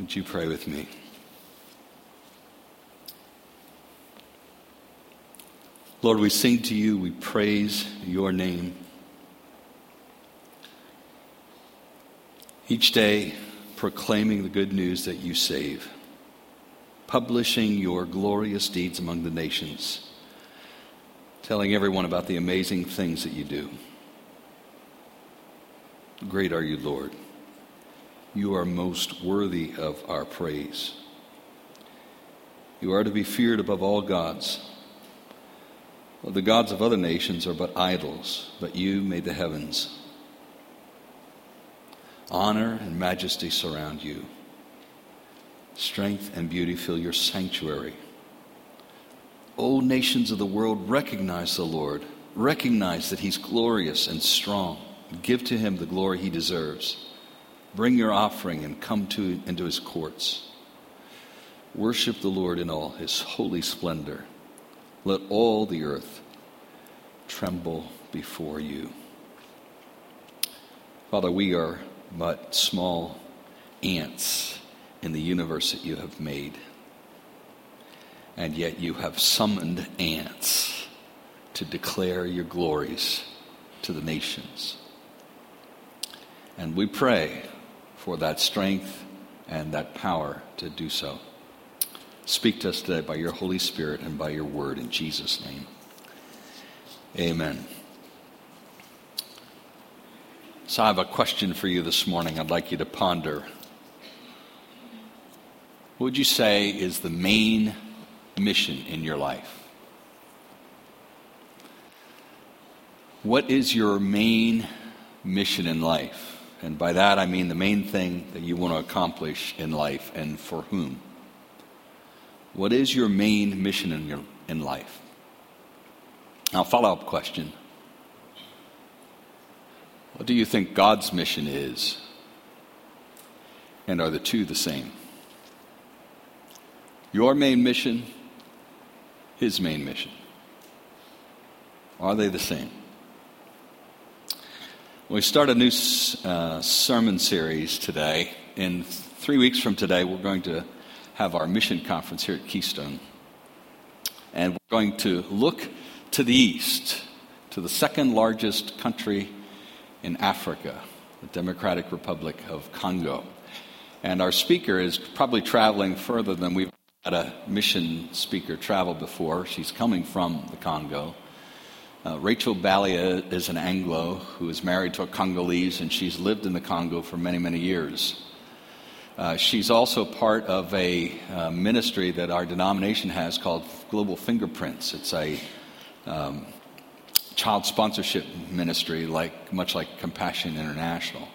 Would you pray with me? Lord, we sing to you, we praise your name. Each day, proclaiming the good news that you save, publishing your glorious deeds among the nations, telling everyone about the amazing things that you do. Great are you, Lord. You are most worthy of our praise. You are to be feared above all gods. Well, the gods of other nations are but idols, but you made the heavens. Honor and majesty surround you. Strength and beauty fill your sanctuary. O nations of the world, recognize the Lord. Recognize that He's glorious and strong. Give to Him the glory He deserves. Bring your offering and come to, into His courts. Worship the Lord in all His holy splendor. Let all the earth tremble before you. Father, we are but small ants in the universe that you have made. And yet you have summoned ants to declare your glories to the nations. And we pray for that strength and that power to do so. Speak to us today by your Holy Spirit and by your word in Jesus' name. Amen. So I have a question for you this morning I'd like you to ponder. What would you say is the main mission in your life? What is your main mission in life? And by that I mean the main thing that you want to accomplish in life and for whom. What is your main mission in, your, in life? Now, follow up question What do you think God's mission is? And are the two the same? Your main mission, His main mission. Are they the same? We start a new uh, sermon series today. In three weeks from today, we're going to have our mission conference here at Keystone. And we're going to look to the east, to the second largest country in Africa, the Democratic Republic of Congo. And our speaker is probably traveling further than we've had a mission speaker travel before. She's coming from the Congo. Uh, Rachel Balia is an Anglo who is married to a Congolese, and she's lived in the Congo for many, many years. Uh, she's also part of a uh, ministry that our denomination has called Global Fingerprints. It's a um, child sponsorship ministry, like much like Compassion International.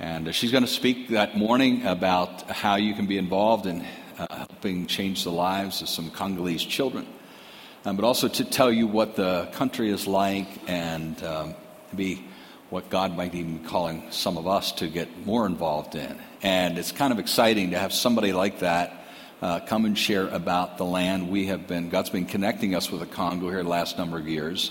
And uh, she's going to speak that morning about how you can be involved in uh, helping change the lives of some Congolese children, um, but also to tell you what the country is like and um, be what God might even be calling some of us to get more involved in. And it's kind of exciting to have somebody like that uh, come and share about the land. We have been, God's been connecting us with the Congo here the last number of years.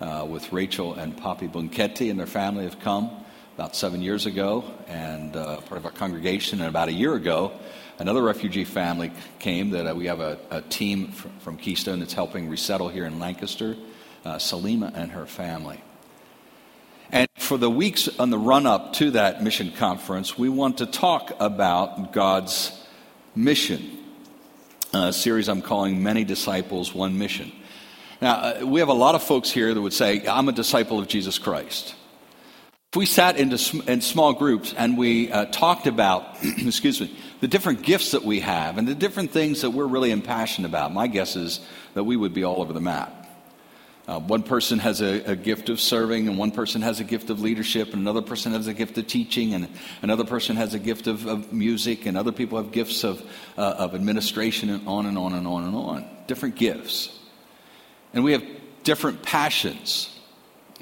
Uh, with Rachel and Poppy Bunketti and their family have come about seven years ago and uh, part of our congregation. And about a year ago, another refugee family came that uh, we have a, a team from, from, Keystone that's helping resettle here in Lancaster, uh, Salima and her family. And for the weeks on the run up to that mission conference, we want to talk about God's mission. A series I'm calling Many Disciples, One Mission. Now, uh, we have a lot of folks here that would say, I'm a disciple of Jesus Christ. If we sat into, in small groups and we uh, talked about, excuse me, the different gifts that we have and the different things that we're really impassioned about, my guess is that we would be all over the map. Uh, one person has a, a, gift of serving, and one person has a gift of leadership, and another person has a gift of teaching, and another person has a gift of, of music, and other people have gifts of, uh, of administration, and on and on and on and on. Different gifts. And we have different passions.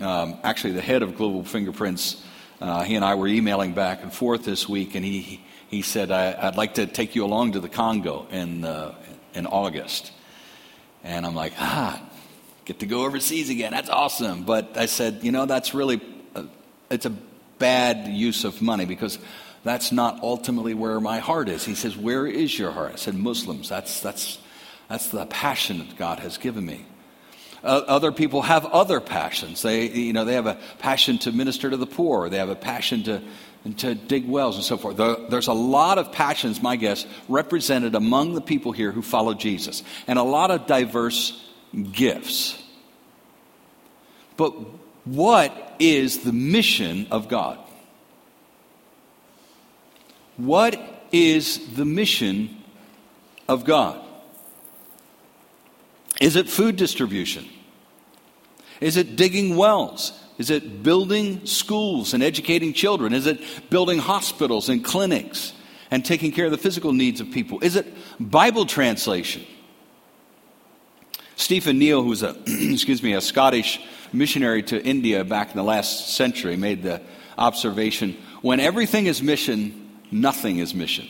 Um, actually, the head of Global Fingerprints, uh, he and I were emailing back and forth this week, and he, he said, I, would like to take you along to the Congo in, uh, in August. And I'm like, ah, get to go overseas again. That's awesome. But I said, you know, that's really, a, it's a bad use of money because that's not ultimately where my heart is. He says, Where is your heart? I said, Muslims. That's, that's, that's the passion that God has given me. Uh, other people have other passions. They, you know, they have a passion to minister to the poor. They have a passion to, to dig wells and so forth. There's a lot of passions, my guess, represented among the people here who follow Jesus, and a lot of diverse gifts. But what is the mission of God? What is the mission of God? Is it food distribution? Is it digging wells? Is it building schools and educating children? Is it building hospitals and clinics and taking care of the physical needs of people? Is it Bible translation? Stephen Neill, who was a excuse me, a Scottish missionary to India back in the last century, made the observation when everything is mission, nothing is mission.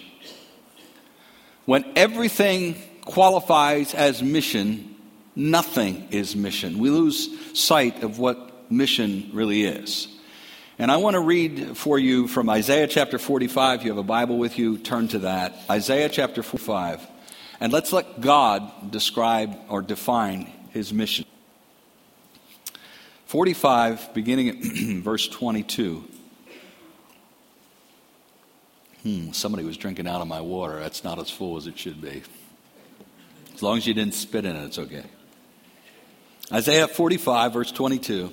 When everything qualifies as mission, nothing is mission. We lose sight of what mission really is. And I want to read for you from Isaiah chapter 45. You have a Bible with you, turn to that. Isaiah chapter 45. And let's let God describe or define his mission. 45, beginning at verse 22. Hmm, somebody was drinking out of my water. That's not as full as it should be. As long as you didn't spit in it, it's okay. Isaiah 45, verse 22.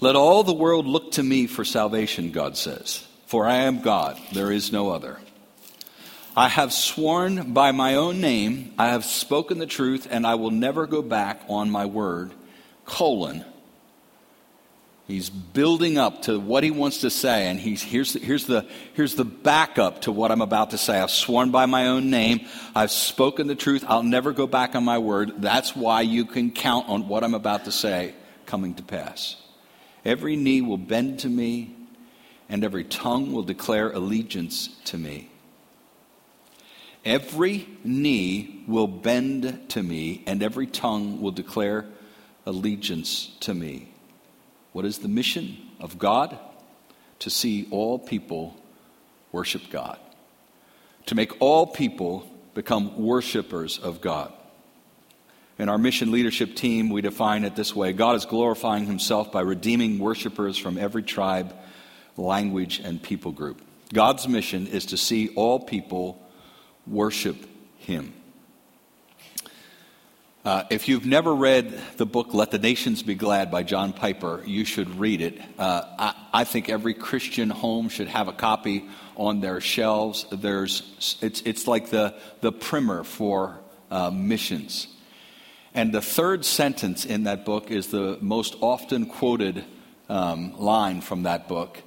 Let all the world look to me for salvation, God says, for I am God, there is no other. I have sworn by my own name, I have spoken the truth, and I will never go back on my word. Colon. He's building up to what he wants to say, and he's, here's, the, here's, the, here's the backup to what I'm about to say. I've sworn by my own name. I've spoken the truth. I'll never go back on my word. That's why you can count on what I'm about to say coming to pass. Every knee will bend to me, and every tongue will declare allegiance to me. Every knee will bend to me, and every tongue will declare allegiance to me. What is the mission of God? To see all people worship God, to make all people become worshipers of God. In our mission leadership team, we define it this way God is glorifying himself by redeeming worshipers from every tribe, language, and people group. God's mission is to see all people worship him. Uh, if you've never read the book Let the Nations Be Glad by John Piper, you should read it. Uh, I, I, think every Christian home should have a copy on their shelves. There's, it's, it's like the, the primer for uh, missions. And the third sentence in that book is the most often quoted um, line from that book.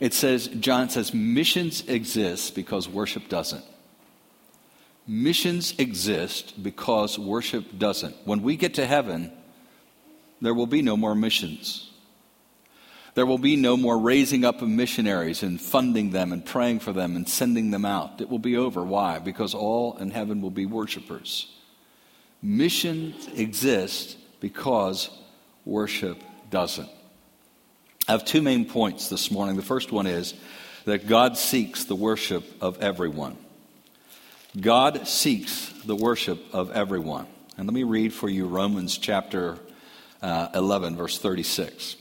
It says, John says, missions exist because worship doesn't. Missions exist because worship doesn't. When we get to heaven, there will be no more missions. There will be no more raising up of missionaries and funding them and praying for them and sending them out. It will be over. Why? Because all in heaven will be worshipers. Missions exist because worship doesn't. I have two main points this morning. The first one is that God seeks the worship of everyone. God seeks the worship of everyone. And let me read for you Romans chapter uh, 11, verse 36.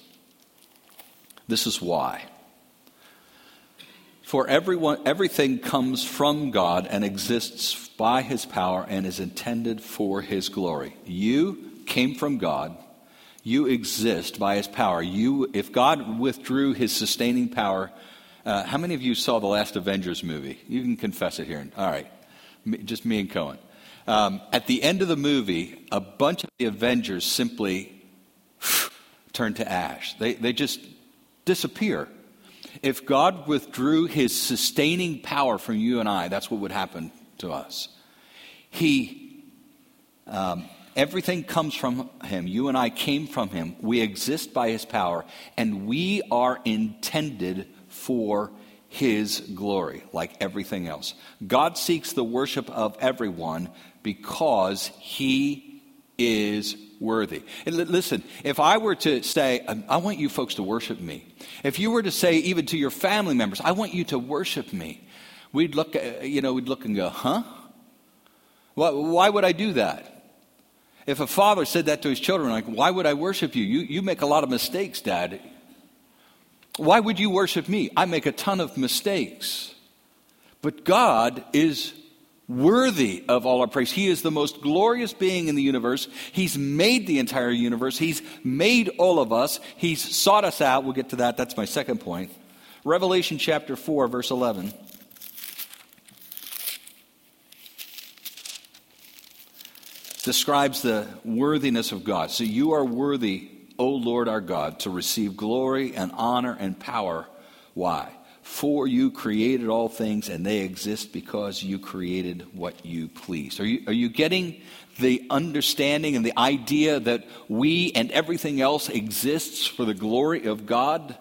This is why. For everyone, everything comes from God and exists by his power and is intended for his glory. You came from God. You exist by his power. You, if God withdrew his sustaining power, uh, how many of you saw the last Avengers movie? You can confess it here. All right just me and Cohen. Um, at the end of the movie, a bunch of the Avengers simply turn to ash. They, they just disappear. If God withdrew his sustaining power from you and I, that's what would happen to us. He, um, everything comes from him. You and I came from him. We exist by his power, and we are intended for his glory, like everything else. God seeks the worship of everyone because he is worthy. And listen, if I were to say, um, I want you folks to worship me, if you were to say even to your family members, I want you to worship me, we'd look, uh, you know, we'd look and go, huh? Why, why would I do that? If a father said that to his children, like, why would I worship you? You, you make a lot of mistakes, Dad. Why would you worship me? I make a ton of mistakes. But God is worthy of all our praise. He is the most glorious being in the universe. He's made the entire universe. He's made all of us. He's sought us out. We'll get to that. That's my second point. Revelation chapter 4, verse 11. Describes the worthiness of God. So you are worthy, O Lord our God, to receive glory and honor and power. Why? For you created all things, and they exist because you created what you please. Are you, are you getting the understanding and the idea that we and everything else exists for the glory of God?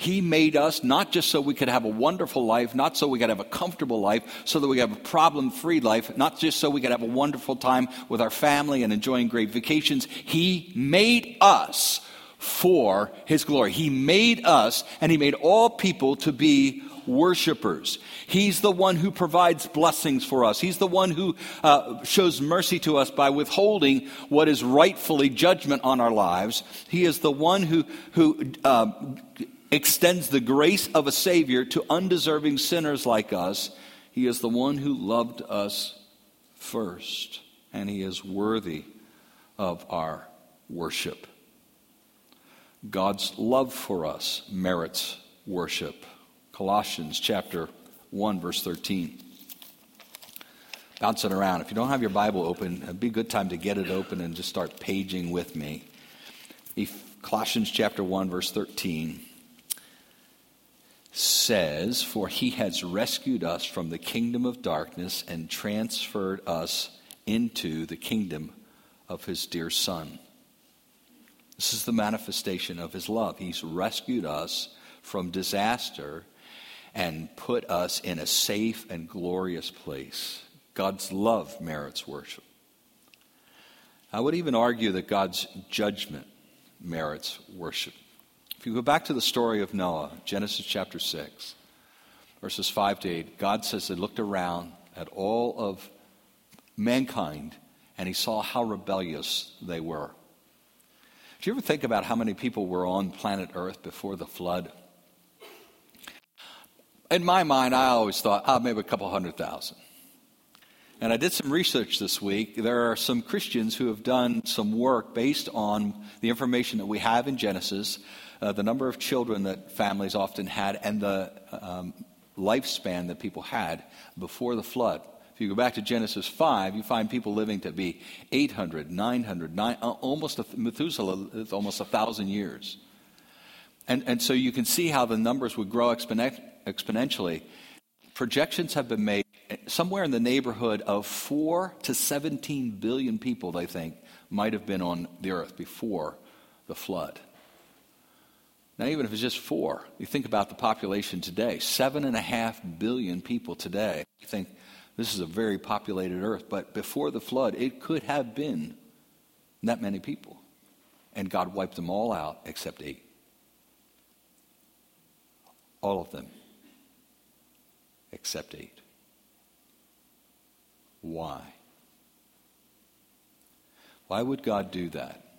He made us not just so we could have a wonderful life, not so we could have a comfortable life, so that we have a problem free life, not just so we could have a wonderful time with our family and enjoying great vacations. He made us for his glory. He made us and he made all people to be worshipers. He's the one who provides blessings for us. He's the one who uh, shows mercy to us by withholding what is rightfully judgment on our lives. He is the one who, who uh, extends the grace of a Savior to undeserving sinners like us. He is the one who loved us first, and He is worthy of our worship. God's love for us merits worship. Colossians chapter 1, verse 13. Bouncing around. If you don't have your Bible open, it'd be a good time to get it open and just start paging with me. Colossians chapter 1, verse 13 says, For he has rescued us from the kingdom of darkness and transferred us into the kingdom of his dear Son this is the manifestation of his love. He's rescued us from disaster and put us in a safe and glorious place. God's love merits worship. I would even argue that God's judgment merits worship. If you go back to the story of Noah, Genesis chapter 6, verses 5 to 8, God says he looked around at all of mankind and he saw how rebellious they were. Do you ever think about how many people were on planet Earth before the flood? In my mind, I always thought, oh, maybe a couple hundred thousand. And I did some research this week. There are some Christians who have done some work based on the information that we have in Genesis, uh, the number of children that families often had, and the um, lifespan that people had before the flood. If you go back to Genesis 5, you find people living to be 800, 900, nine, uh, almost a, Methuselah, almost a thousand years. And, and so you can see how the numbers would grow exponentially. Projections have been made somewhere in the neighborhood of 4 to 17 billion people, they think, might have been on the earth before the flood. Now, even if it's just four, you think about the population today, seven and a half billion people today. You think, this is a very populated earth, but before the flood, it could have been that many people. And God wiped them all out except eight. All of them except eight. Why? Why would God do that?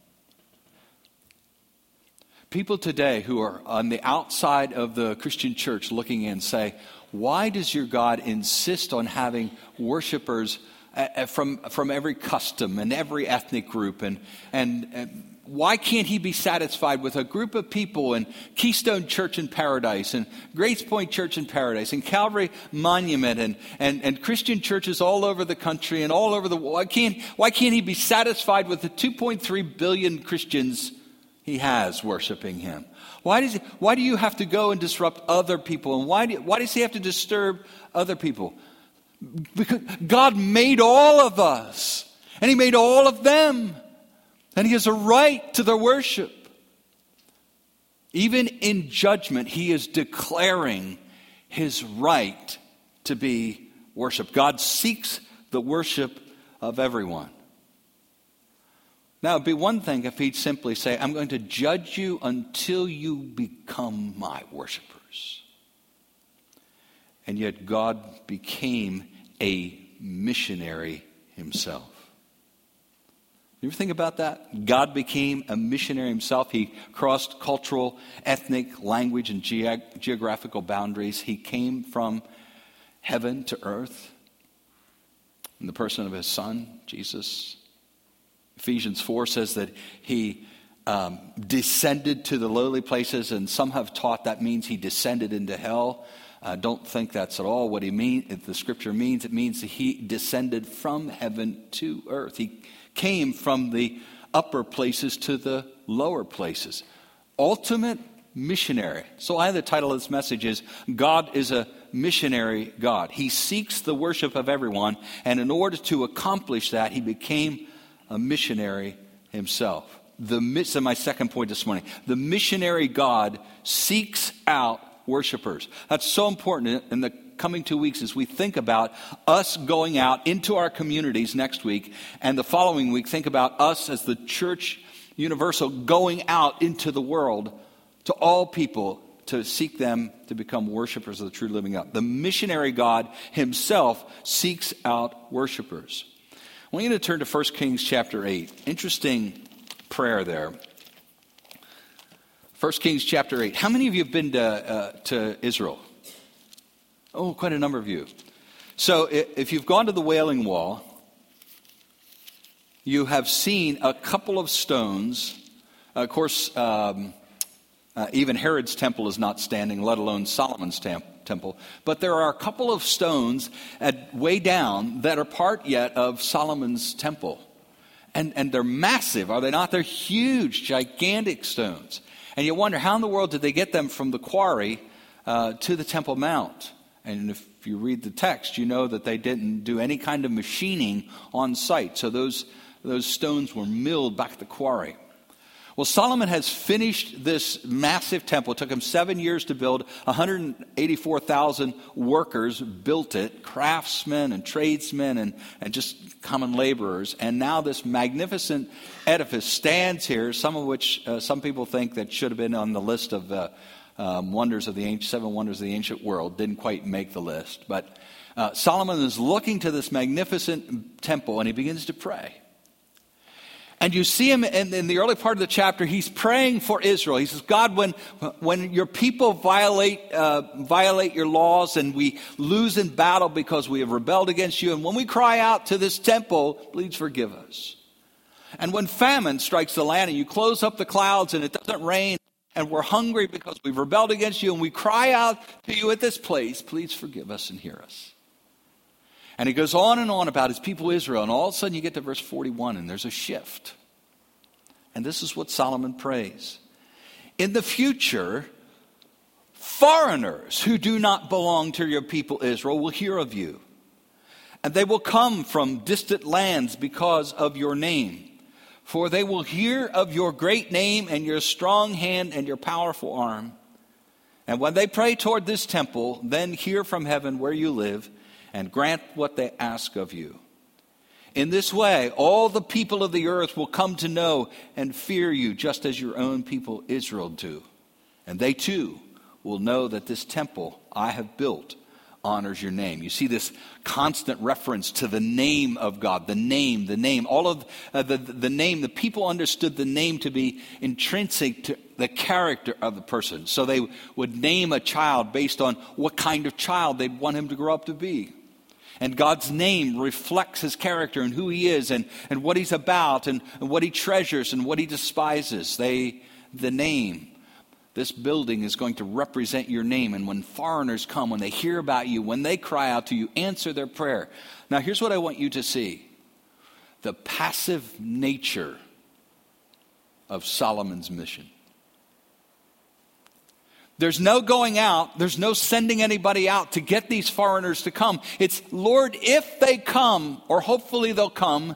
People today who are on the outside of the Christian church looking in say, why does your God insist on having worshipers uh, uh, from, from every custom and every ethnic group? And, and, and, why can't he be satisfied with a group of people in Keystone Church in Paradise and Grace Point Church in Paradise and Calvary Monument and, and, and Christian churches all over the country and all over the world? Why can't, why can't he be satisfied with the 2.3 billion Christians he has worshiping him? Why, does he, why do you have to go and disrupt other people? And why, do, why does he have to disturb other people? Because God made all of us, and he made all of them, and he has a right to their worship. Even in judgment, he is declaring his right to be worshiped. God seeks the worship of everyone. Now, it'd be one thing if he'd simply say, I'm going to judge you until you become my worshipers. And yet, God became a missionary himself. You ever think about that? God became a missionary himself. He crossed cultural, ethnic, language, and ge- geographical boundaries. He came from heaven to earth in the person of his son, Jesus. Ephesians 4 says that he um, descended to the lowly places, and some have taught that means he descended into hell. I uh, don't think that's at all what he mean. The scripture means it means that he descended from heaven to earth. He came from the upper places to the lower places. Ultimate missionary. So I the title of this message is God is a missionary God. He seeks the worship of everyone, and in order to accomplish that, he became a missionary himself. The, is my second point this morning. The missionary God seeks out worshipers. That's so important in the coming two weeks as we think about us going out into our communities next week, and the following week, think about us as the church universal going out into the world to all people to seek them to become worshipers of the true living God. The missionary God himself seeks out worshipers. I want you to turn to 1 Kings chapter 8. Interesting prayer there. 1 Kings chapter 8. How many of you have been to, uh, to Israel? Oh, quite a number of you. So if you've gone to the Wailing Wall, you have seen a couple of stones. Of course, um, uh, even Herod's temple is not standing, let alone Solomon's tem- temple. But there are a couple of stones at, way down that are part yet of Solomon's temple. And, and they're massive, are they not? They're huge, gigantic stones. And you wonder, how in the world did they get them from the quarry uh, to the Temple Mount? And if you read the text, you know that they didn't do any kind of machining on site. So those, those stones were milled back at the quarry. Well, Solomon has finished this massive temple. It took him seven years to build. 184,000 workers built it, craftsmen and tradesmen and, and just common laborers. And now this magnificent edifice stands here, some of which uh, some people think that should have been on the list of uh, um, wonders of the ancient, seven wonders of the ancient world. Didn't quite make the list. But uh, Solomon is looking to this magnificent temple and he begins to pray. And you see him in, in, the early part of the chapter, he's praying for Israel. He says, God, when, when your people violate, uh, violate your laws and we lose in battle because we have rebelled against you, and when we cry out to this temple, please forgive us. And when famine strikes the land and you close up the clouds and it doesn't rain, and we're hungry because we've rebelled against you, and we cry out to you at this place, please forgive us and hear us. And he goes on and on about his people Israel. And all of a sudden you get to verse 41 and there's a shift. And this is what Solomon prays. In the future, foreigners who do not belong to your people Israel will hear of you. And they will come from distant lands because of your name. For they will hear of your great name and your strong hand and your powerful arm. And when they pray toward this temple, then hear from heaven where you live and grant what they ask of you. In this way, all the people of the earth will come to know and fear you, just as your own people Israel do. And they too will know that this temple I have built honors your name. You see this constant reference to the name of God, the name, the name. All of uh, the, the name, the people understood the name to be intrinsic to the character of the person. So they would name a child based on what kind of child they'd want him to grow up to be. And God's name reflects his character and who he is and, and what he's about and, and what he treasures and what he despises. They, the name, this building is going to represent your name. And when foreigners come, when they hear about you, when they cry out to you, answer their prayer. Now, here's what I want you to see the passive nature of Solomon's mission. There's no going out, there's no sending anybody out to get these foreigners to come. It's, Lord, if they come, or hopefully they'll come,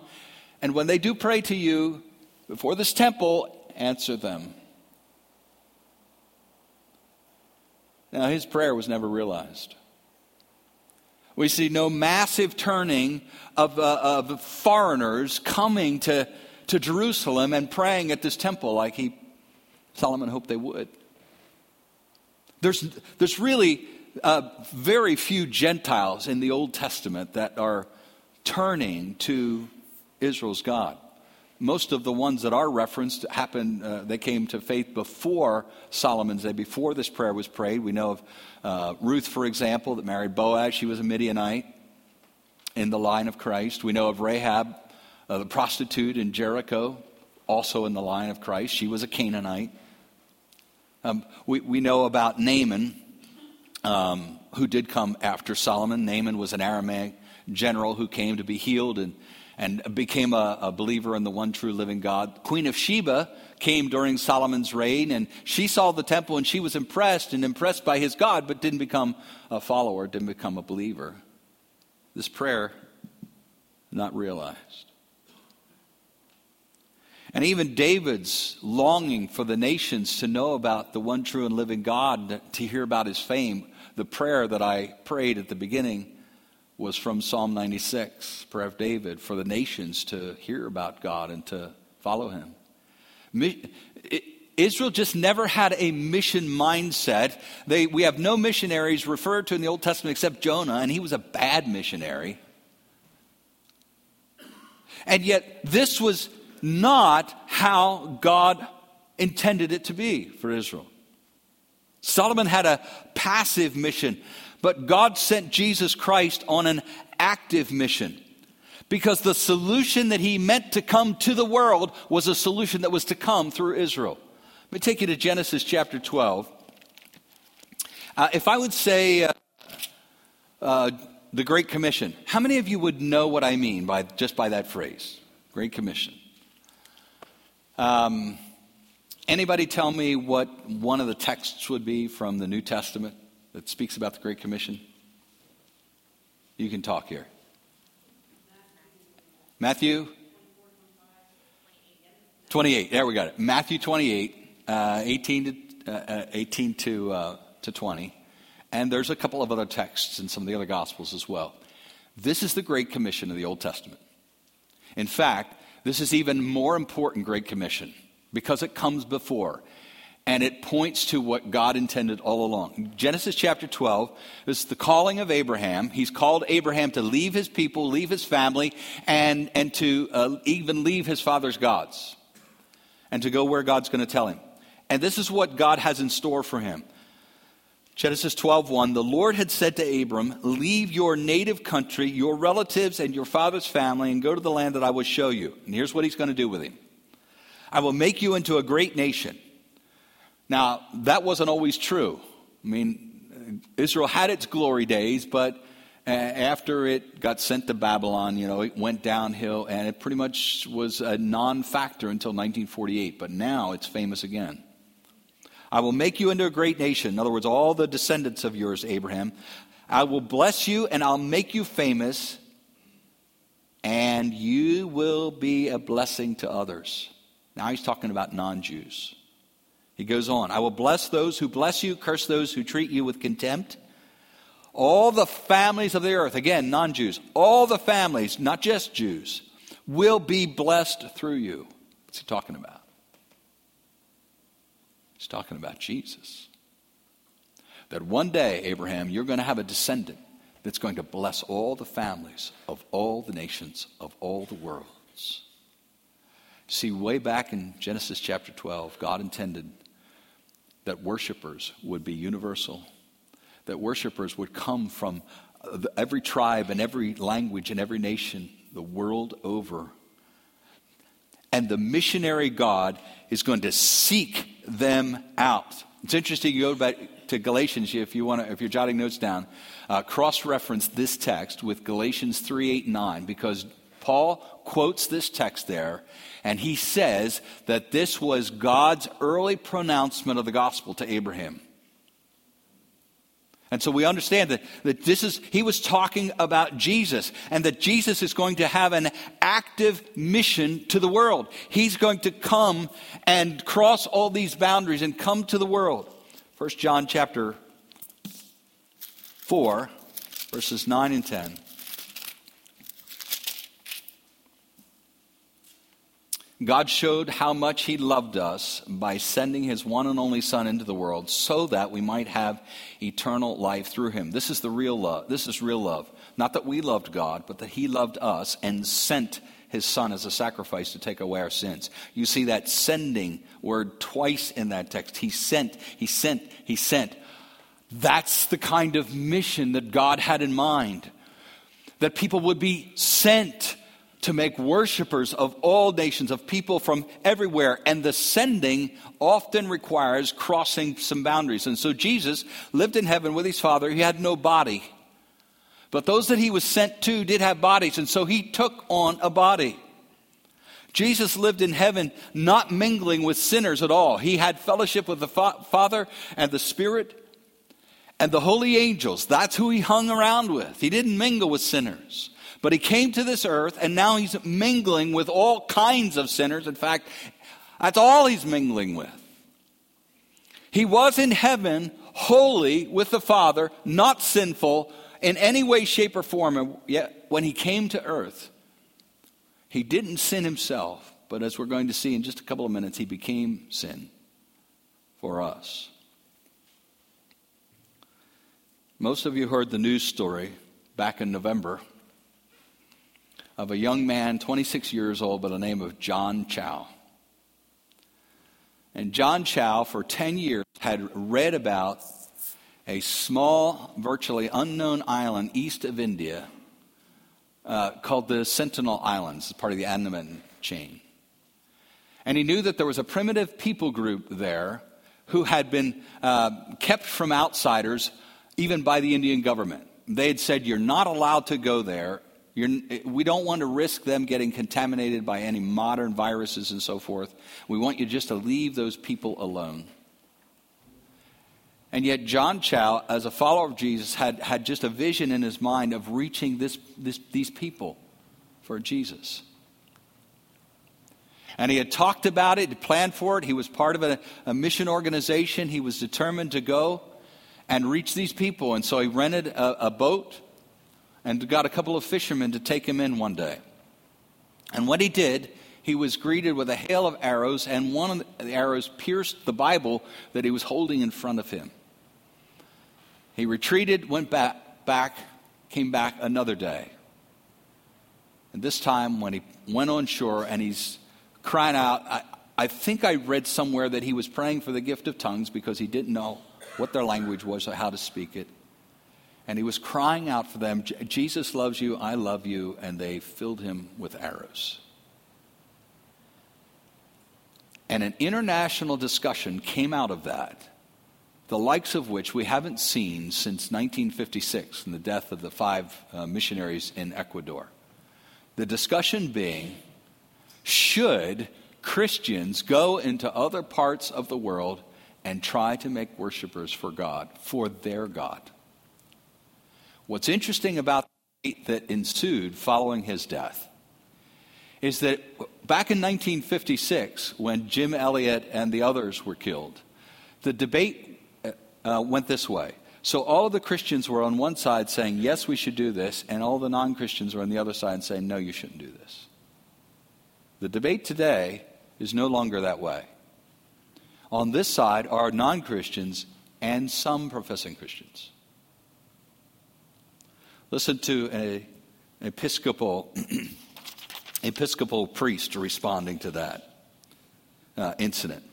and when they do pray to you before this temple, answer them. Now, his prayer was never realized. We see no massive turning of, uh, of foreigners coming to, to Jerusalem and praying at this temple like he, Solomon hoped they would. There's, there's really uh, very few Gentiles in the Old Testament that are turning to Israel's God. Most of the ones that are referenced happened, uh, they came to faith before Solomon's day, before this prayer was prayed. We know of uh, Ruth, for example, that married Boaz. She was a Midianite in the line of Christ. We know of Rahab, uh, the prostitute in Jericho, also in the line of Christ. She was a Canaanite. Um, we, we know about Naaman, um, who did come after Solomon. Naaman was an Aramaic general who came to be healed and, and became a, a believer in the one true living God. Queen of Sheba came during Solomon's reign, and she saw the temple and she was impressed and impressed by his God, but didn't become a follower, didn't become a believer. This prayer, not realized. And even David's longing for the nations to know about the one true and living God, to hear about his fame, the prayer that I prayed at the beginning was from Psalm 96, prayer of David, for the nations to hear about God and to follow him. Israel just never had a mission mindset. They, we have no missionaries referred to in the Old Testament except Jonah, and he was a bad missionary. And yet, this was not how God intended it to be for Israel. Solomon had a passive mission, but God sent Jesus Christ on an active mission because the solution that he meant to come to the world was a solution that was to come through Israel. Let me take you to Genesis chapter 12. Uh, if I would say uh, uh, the Great Commission, how many of you would know what I mean by just by that phrase? Great Commission. Um, anybody tell me what one of the texts would be from the New Testament that speaks about the Great Commission? You can talk here. Matthew 28. There we got it. Matthew 28, uh, 18 to, uh, uh, 18 to, uh, to 20. And there's a couple of other texts in some of the other Gospels as well. This is the Great Commission of the Old Testament. In fact, this is even more important Great Commission because it comes before and it points to what God intended all along. Genesis chapter 12 is the calling of Abraham. He's called Abraham to leave his people, leave his family, and, and to uh, even leave his father's gods and to go where God's going to tell him. And this is what God has in store for him. Genesis 12:1 The Lord had said to Abram, "Leave your native country, your relatives and your father's family and go to the land that I will show you." And here's what he's going to do with him. I will make you into a great nation. Now, that wasn't always true. I mean, Israel had its glory days, but uh, after it got sent to Babylon, you know, it went downhill and it pretty much was a non factor until 1948. But now it's famous again. I will make you into a great nation. In other words, all the descendants of yours, Abraham. I will bless you and I'll make you famous, and you will be a blessing to others. Now he's talking about non Jews. He goes on I will bless those who bless you, curse those who treat you with contempt. All the families of the earth, again, non Jews, all the families, not just Jews, will be blessed through you. What's he talking about? He's talking about Jesus. That one day, Abraham, you're going to have a descendant that's going to bless all the families of all the nations of all the worlds. See, way back in Genesis chapter 12, God intended that worshipers would be universal, that worshipers would come from every tribe and every language and every nation the world over. And the missionary God is going to seek them out. It's interesting. You go back to Galatians if you want to, if you're jotting notes down. Uh, cross-reference this text with Galatians three, eight, nine, because Paul quotes this text there, and he says that this was God's early pronouncement of the gospel to Abraham. And so we understand that, that this is, he was talking about Jesus and that Jesus is going to have an active mission to the world. He's going to come and cross all these boundaries and come to the world. 1 John chapter 4, verses 9 and 10. God showed how much He loved us by sending His one and only Son into the world so that we might have eternal life through Him. This is the real love. This is real love. Not that we loved God, but that He loved us and sent His Son as a sacrifice to take away our sins. You see that sending word twice in that text. He sent, He sent, He sent. That's the kind of mission that God had in mind. That people would be sent to make worshipers of all nations, of people from everywhere. And the sending often requires crossing some boundaries. And so Jesus lived in heaven with his Father. He had no body. But those that he was sent to did have bodies. And so he took on a body. Jesus lived in heaven not mingling with sinners at all. He had fellowship with the fa- Father and the Spirit and the holy angels. That's who he hung around with. He didn't mingle with sinners. But he came to this earth and now he's mingling with all kinds of sinners. In fact, that's all he's mingling with. He was in heaven, holy with the Father, not sinful in any way, shape, or form. And yet, when he came to earth, he didn't sin himself, but as we're going to see in just a couple of minutes, he became sin for us. Most of you heard the news story back in November of a young man, 26 years old, by the name of John Chau. And John Chau, for 10 years, had read about a small, virtually unknown island east of India uh, called the Sentinel Islands, part of the Andaman chain. And he knew that there was a primitive people group there who had been uh, kept from outsiders, even by the Indian government. They had said, You're not allowed to go there. You're, eh, we don't want to risk them getting contaminated by any modern viruses and so forth. We want you just to leave those people alone. And yet, John Chau, as a follower of Jesus, had, had just a vision in his mind of reaching this, this, these people for Jesus. And he had talked about it, planned for it. He was part of a, a mission organization. He was determined to go and reach these people. And so he rented a, a boat and got a couple of fishermen to take him in one day. And when he did, he was greeted with a hail of arrows, and one of the arrows pierced the Bible that he was holding in front of him. He retreated, went back, back came back another day. And this time, when he went on shore and he's crying out, I, I think I read somewhere that he was praying for the gift of tongues because he didn't know what their language was or how to speak it. And he was crying out for them, Jesus loves you, I love you, and they filled him with arrows. And an international discussion came out of that, the likes of which we haven't seen since 1956 and the death of the five uh, missionaries in Ecuador. The discussion being should Christians go into other parts of the world and try to make worshipers for God, for their God? What's interesting about the debate that ensued following his death is that back in 1956, when Jim Elliot and the others were killed, the debate uh, uh, went this way. So all of the Christians were on one side saying, yes, we should do this, and all the non Christians were on the other side saying, no, you shouldn't do this. The debate today is no longer that way. On this side are non Christians and some professing Christians. Listen to a, Episcopal, Episcopal priest responding to that uh, incident.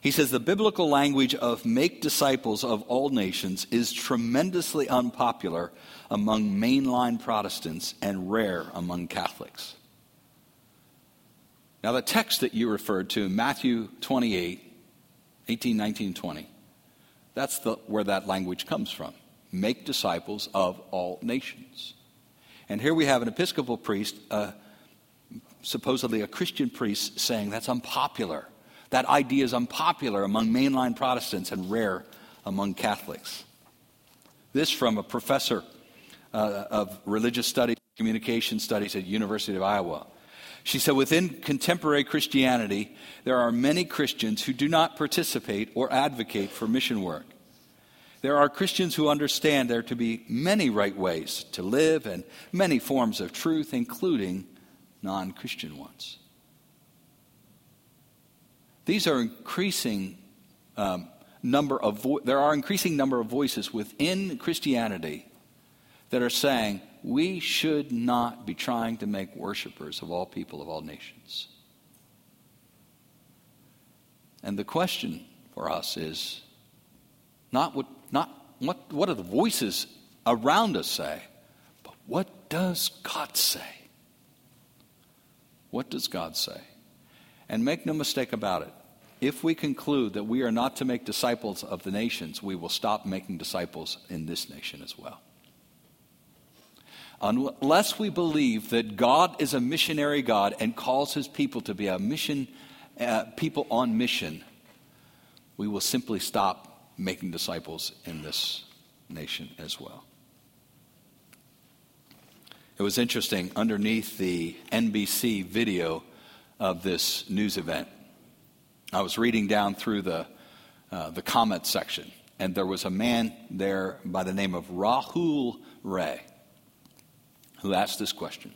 He says the biblical language of make disciples of all nations is tremendously unpopular among mainline Protestants and rare among Catholics. Now, the text that you referred to, Matthew 28, 18, 19, 20, that's the, where that language comes from make disciples of all nations. And here we have an Episcopal priest, uh, supposedly a Christian priest, saying that's unpopular. That idea is unpopular among mainline Protestants and rare among Catholics. This from a professor uh, of religious studies, communication studies at University of Iowa. She said, within contemporary Christianity, there are many Christians who do not participate or advocate for mission work. There are Christians who understand there to be many right ways to live and many forms of truth, including non Christian ones. these are increasing um, number of vo- there are increasing number of voices within Christianity that are saying we should not be trying to make worshipers of all people of all nations. And the question for us is not what not what, what do the voices around us say, but what does God say? What does God say? And make no mistake about it. If we conclude that we are not to make disciples of the nations, we will stop making disciples in this nation as well. Unless we believe that God is a missionary God and calls his people to be a mission, uh, people on mission, we will simply stop making disciples in this nation as well. It was interesting underneath the NBC video of this news event. I was reading down through the, uh, the comment section, and there was a man there by the name of Rahul Ray who asked this question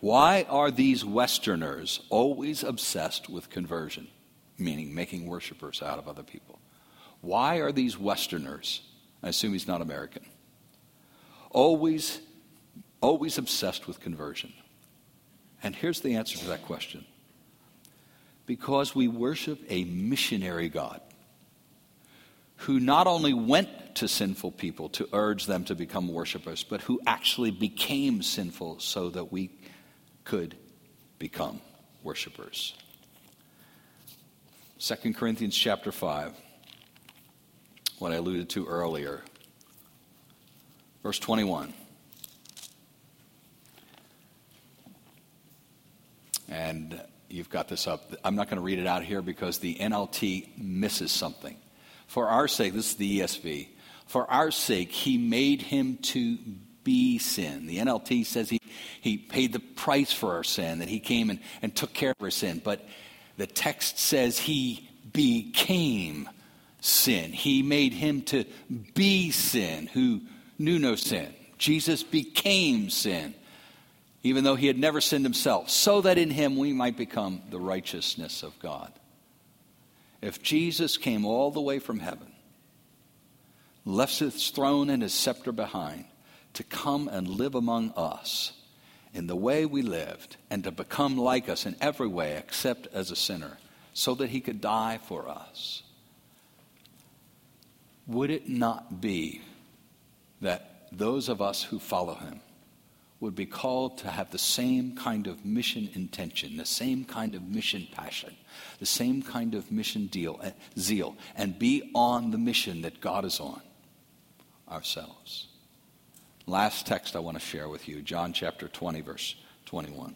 Why are these Westerners always obsessed with conversion, meaning making worshipers out of other people? Why are these Westerners, I assume he's not American, always always obsessed with conversion? And here's the answer to that question because we worship a missionary God who not only went to sinful people to urge them to become worshipers, but who actually became sinful so that we could become worshipers. 2 Corinthians chapter 5, what I alluded to earlier. Verse 21. And you've got this up. I'm not going to read it out here because the NLT misses something. For our sake, this is the ESV, for our sake, he made him to be sin. The NLT says he, he paid the price for our sin, that he came and, and took care of our sin. But the text says he became sin. He made him to be sin who knew no sin. Jesus became sin even though he had never sinned himself, so that in him we might become the righteousness of God. If Jesus came all the way from heaven, left his throne and his scepter behind, to come and live among us in the way we lived, and to become like us in every way except as a sinner, so that he could die for us, would it not be that those of us who follow him would be called to have the same kind of mission intention, the same kind of mission passion, the same kind of mission deal, uh, zeal, and be on the mission that God is on ourselves. Last text I want to share with you John chapter 20, verse 21.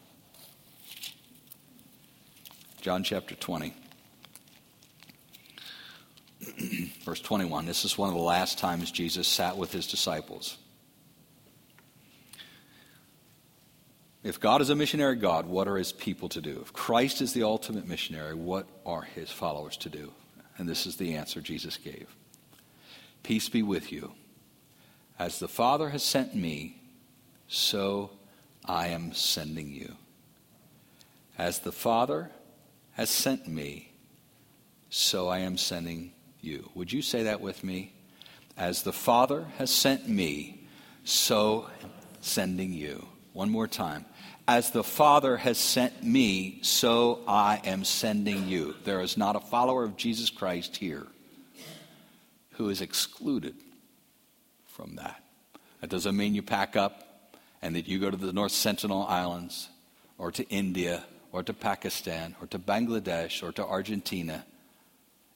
John chapter 20. verse 21. This is one of the last times Jesus sat with his disciples. If God is a missionary God, what are his people to do? If Christ is the ultimate missionary, what are his followers to do? And this is the answer Jesus gave Peace be with you. As the Father has sent me, so I am sending you. As the Father has sent me, so I am sending you. Would you say that with me? As the Father has sent me, so sending you. One more time. As the Father has sent me, so I am sending you. There is not a follower of Jesus Christ here who is excluded from that. That doesn't mean you pack up and that you go to the North Sentinel Islands or to India or to Pakistan or to Bangladesh or to Argentina.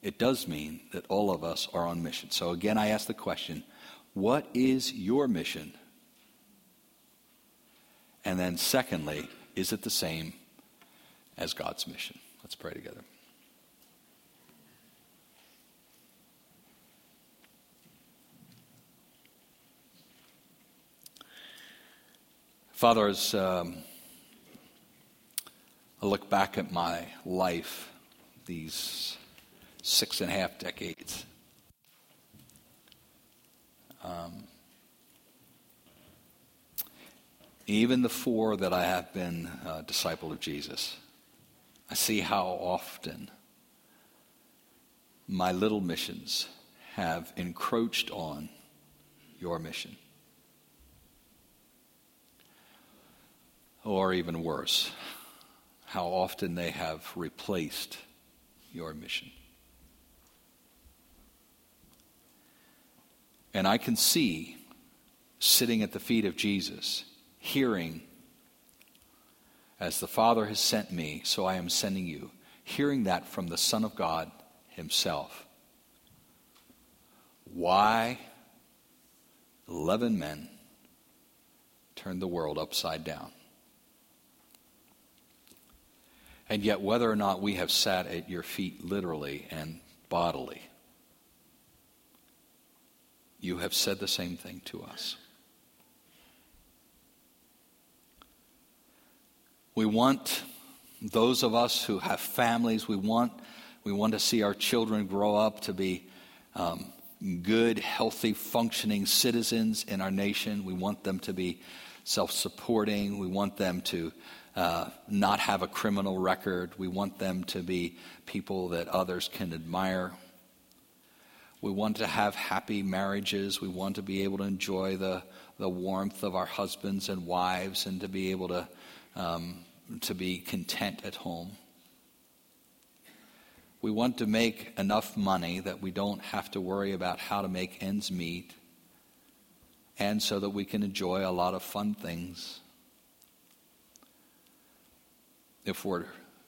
It does mean that all of us are on mission. So again, I ask the question what is your mission? And then, secondly, is it the same as God's mission? Let's pray together. Father, as um, I look back at my life, these six and a half decades, um, even the four that I have been a disciple of Jesus, I see how often my little missions have encroached on your mission. Or even worse, how often they have replaced your mission. And I can see sitting at the feet of Jesus, hearing, as the Father has sent me, so I am sending you, hearing that from the Son of God himself. Why 11 men turned the world upside down. And yet, whether or not we have sat at your feet literally and bodily, you have said the same thing to us. We want those of us who have families, we want, we want to see our children grow up to be um, good, healthy, functioning citizens in our nation. We want them to be self supporting. We want them to uh, not have a criminal record. We want them to be people that others can admire. We want to have happy marriages. We want to be able to enjoy the, the warmth of our husbands and wives and to be able to, um, to be content at home. We want to make enough money that we don't have to worry about how to make ends meet, and so that we can enjoy a lot of fun things. If we're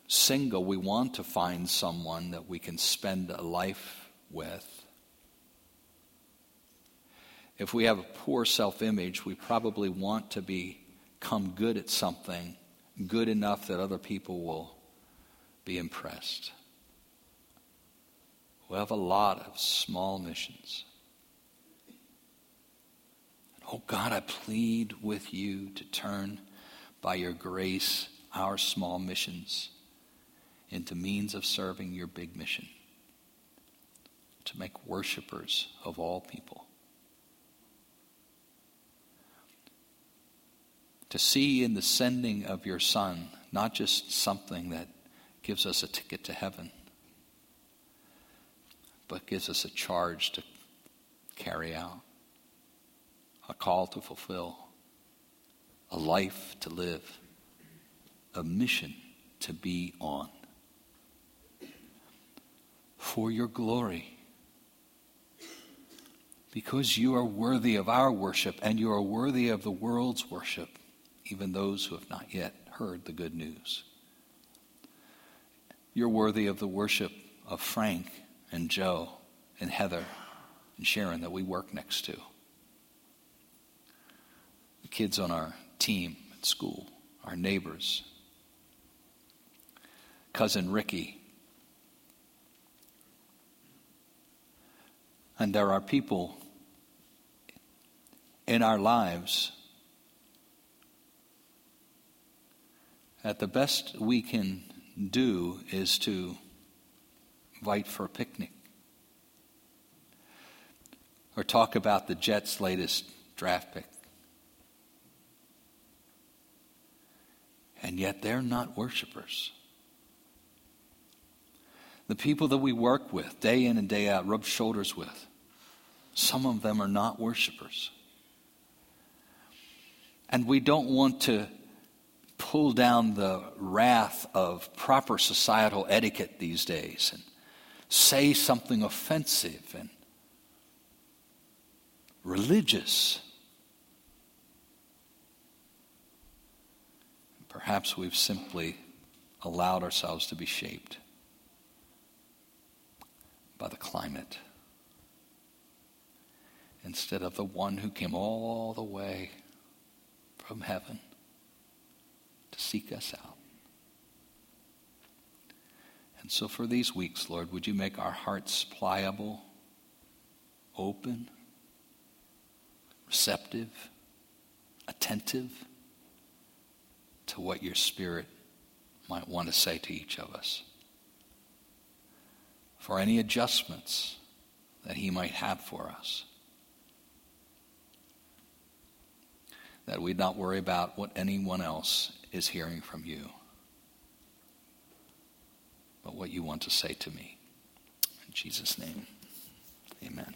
single, we want to find someone that we can spend a life with. If we have a poor self image, we probably want to become good at something, good enough that other people will be impressed. We have a lot of small missions. Oh God, I plead with you to turn by your grace our small missions into means of serving your big mission to make worshipers of all people. To see in the sending of your Son not just something that gives us a ticket to heaven, but gives us a charge to carry out, a call to fulfill, a life to live, a mission to be on. For your glory. Because you are worthy of our worship and you are worthy of the world's worship, even those who have not yet heard the good news. You're worthy of the worship of Frank and Joe and Heather and Sharon that we work next to. The kids on our team at school, our neighbors, cousin Ricky. And there are people in our lives that the best we can do is to invite for a picnic. Or talk about the Jets' latest draft pick. And yet they're not worshipers. The people that we work with day in and day out, rub shoulders with, some of them are not worshipers. And we don't want to pull down the wrath of proper societal etiquette these days and say something offensive and religious. Perhaps we've simply allowed ourselves to be shaped by the climate instead of the one who came all the way from heaven seek us out. And so for these weeks, Lord, would you make our hearts pliable, open, receptive, attentive to what your Spirit might want to say to each of us? For any adjustments that He might have for us. That we'd not worry about what anyone else is hearing from you but what you want to say to me. In Jesus' name, amen.